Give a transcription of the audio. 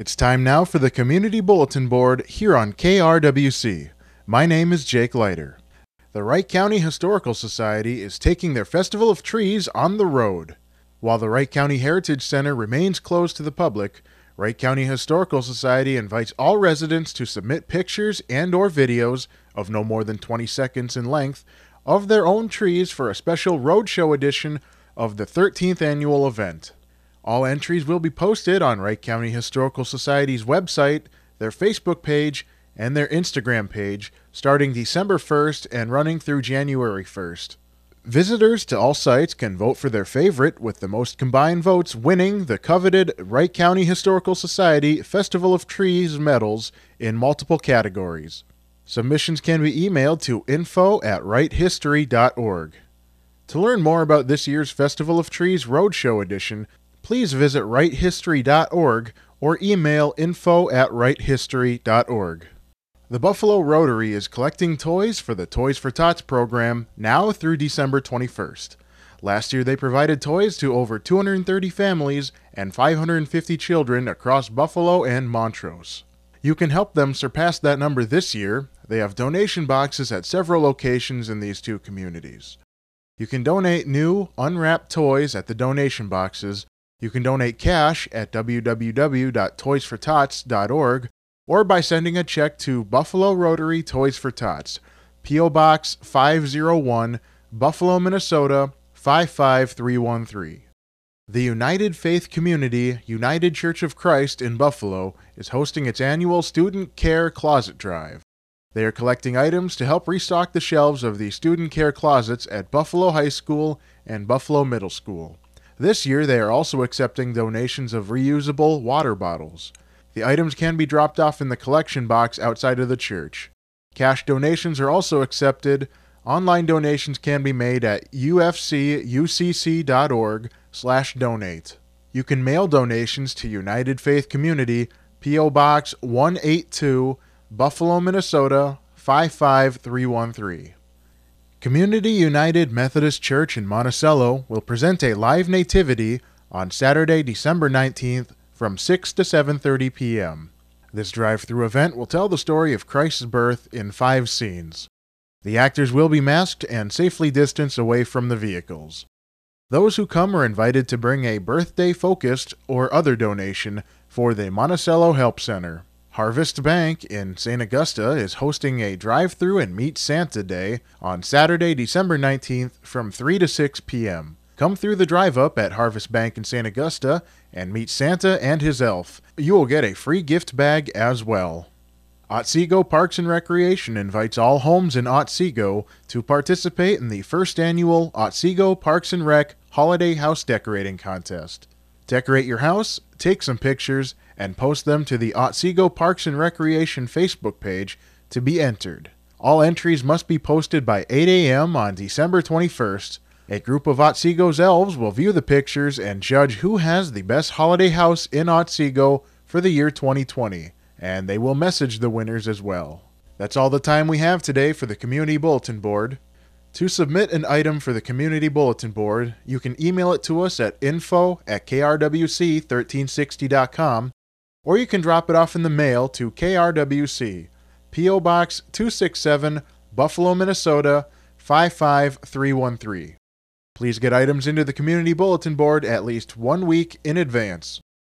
It's time now for the Community Bulletin Board here on KRWC. My name is Jake Leiter. The Wright County Historical Society is taking their Festival of Trees on the road. While the Wright County Heritage Center remains closed to the public, Wright County Historical Society invites all residents to submit pictures and or videos of no more than 20 seconds in length of their own trees for a special roadshow edition of the 13th annual event. All entries will be posted on Wright County Historical Society's website, their Facebook page, and their Instagram page starting December 1st and running through January 1st. Visitors to all sites can vote for their favorite, with the most combined votes winning the coveted Wright County Historical Society Festival of Trees medals in multiple categories. Submissions can be emailed to info at wrighthistory.org. To learn more about this year's Festival of Trees Roadshow edition, please visit wrighthistory.org or email info at wrighthistory.org. The Buffalo Rotary is collecting toys for the Toys for Tots program now through December 21st. Last year, they provided toys to over 230 families and 550 children across Buffalo and Montrose. You can help them surpass that number this year. They have donation boxes at several locations in these two communities. You can donate new, unwrapped toys at the donation boxes. You can donate cash at www.toysfortots.org or by sending a check to Buffalo Rotary Toys for Tots, P.O. Box 501, Buffalo, Minnesota 55313. The United Faith Community United Church of Christ in Buffalo is hosting its annual Student Care Closet Drive. They are collecting items to help restock the shelves of the student care closets at Buffalo High School and Buffalo Middle School. This year, they are also accepting donations of reusable water bottles. The items can be dropped off in the collection box outside of the church. Cash donations are also accepted. Online donations can be made at ufcucc.org slash donate. You can mail donations to United Faith Community, P.O. Box 182, Buffalo, Minnesota 55313. Community United Methodist Church in Monticello will present a live nativity on Saturday, December 19th from 6 to 7:30 p.m. This drive-through event will tell the story of Christ's birth in 5 scenes. The actors will be masked and safely distanced away from the vehicles. Those who come are invited to bring a birthday focused or other donation for the Monticello Help Center. Harvest Bank in St. Augusta is hosting a drive through and meet Santa Day on Saturday, December 19th from 3 to 6 p.m. Come through the drive up at Harvest Bank in St. Augusta and meet Santa and his elf. You will get a free gift bag as well. Otsego Parks and Recreation invites all homes in Otsego to participate in the first annual Otsego Parks and Rec Holiday House Decorating Contest. Decorate your house, take some pictures, and post them to the Otsego Parks and Recreation Facebook page to be entered. All entries must be posted by 8 a.m. on December 21st. A group of Otsego's elves will view the pictures and judge who has the best holiday house in Otsego for the year 2020, and they will message the winners as well. That's all the time we have today for the Community Bulletin Board. To submit an item for the Community Bulletin Board, you can email it to us at info at krwc1360.com, or you can drop it off in the mail to KRWC, P.O. Box 267, Buffalo, Minnesota 55313. Please get items into the Community Bulletin Board at least one week in advance.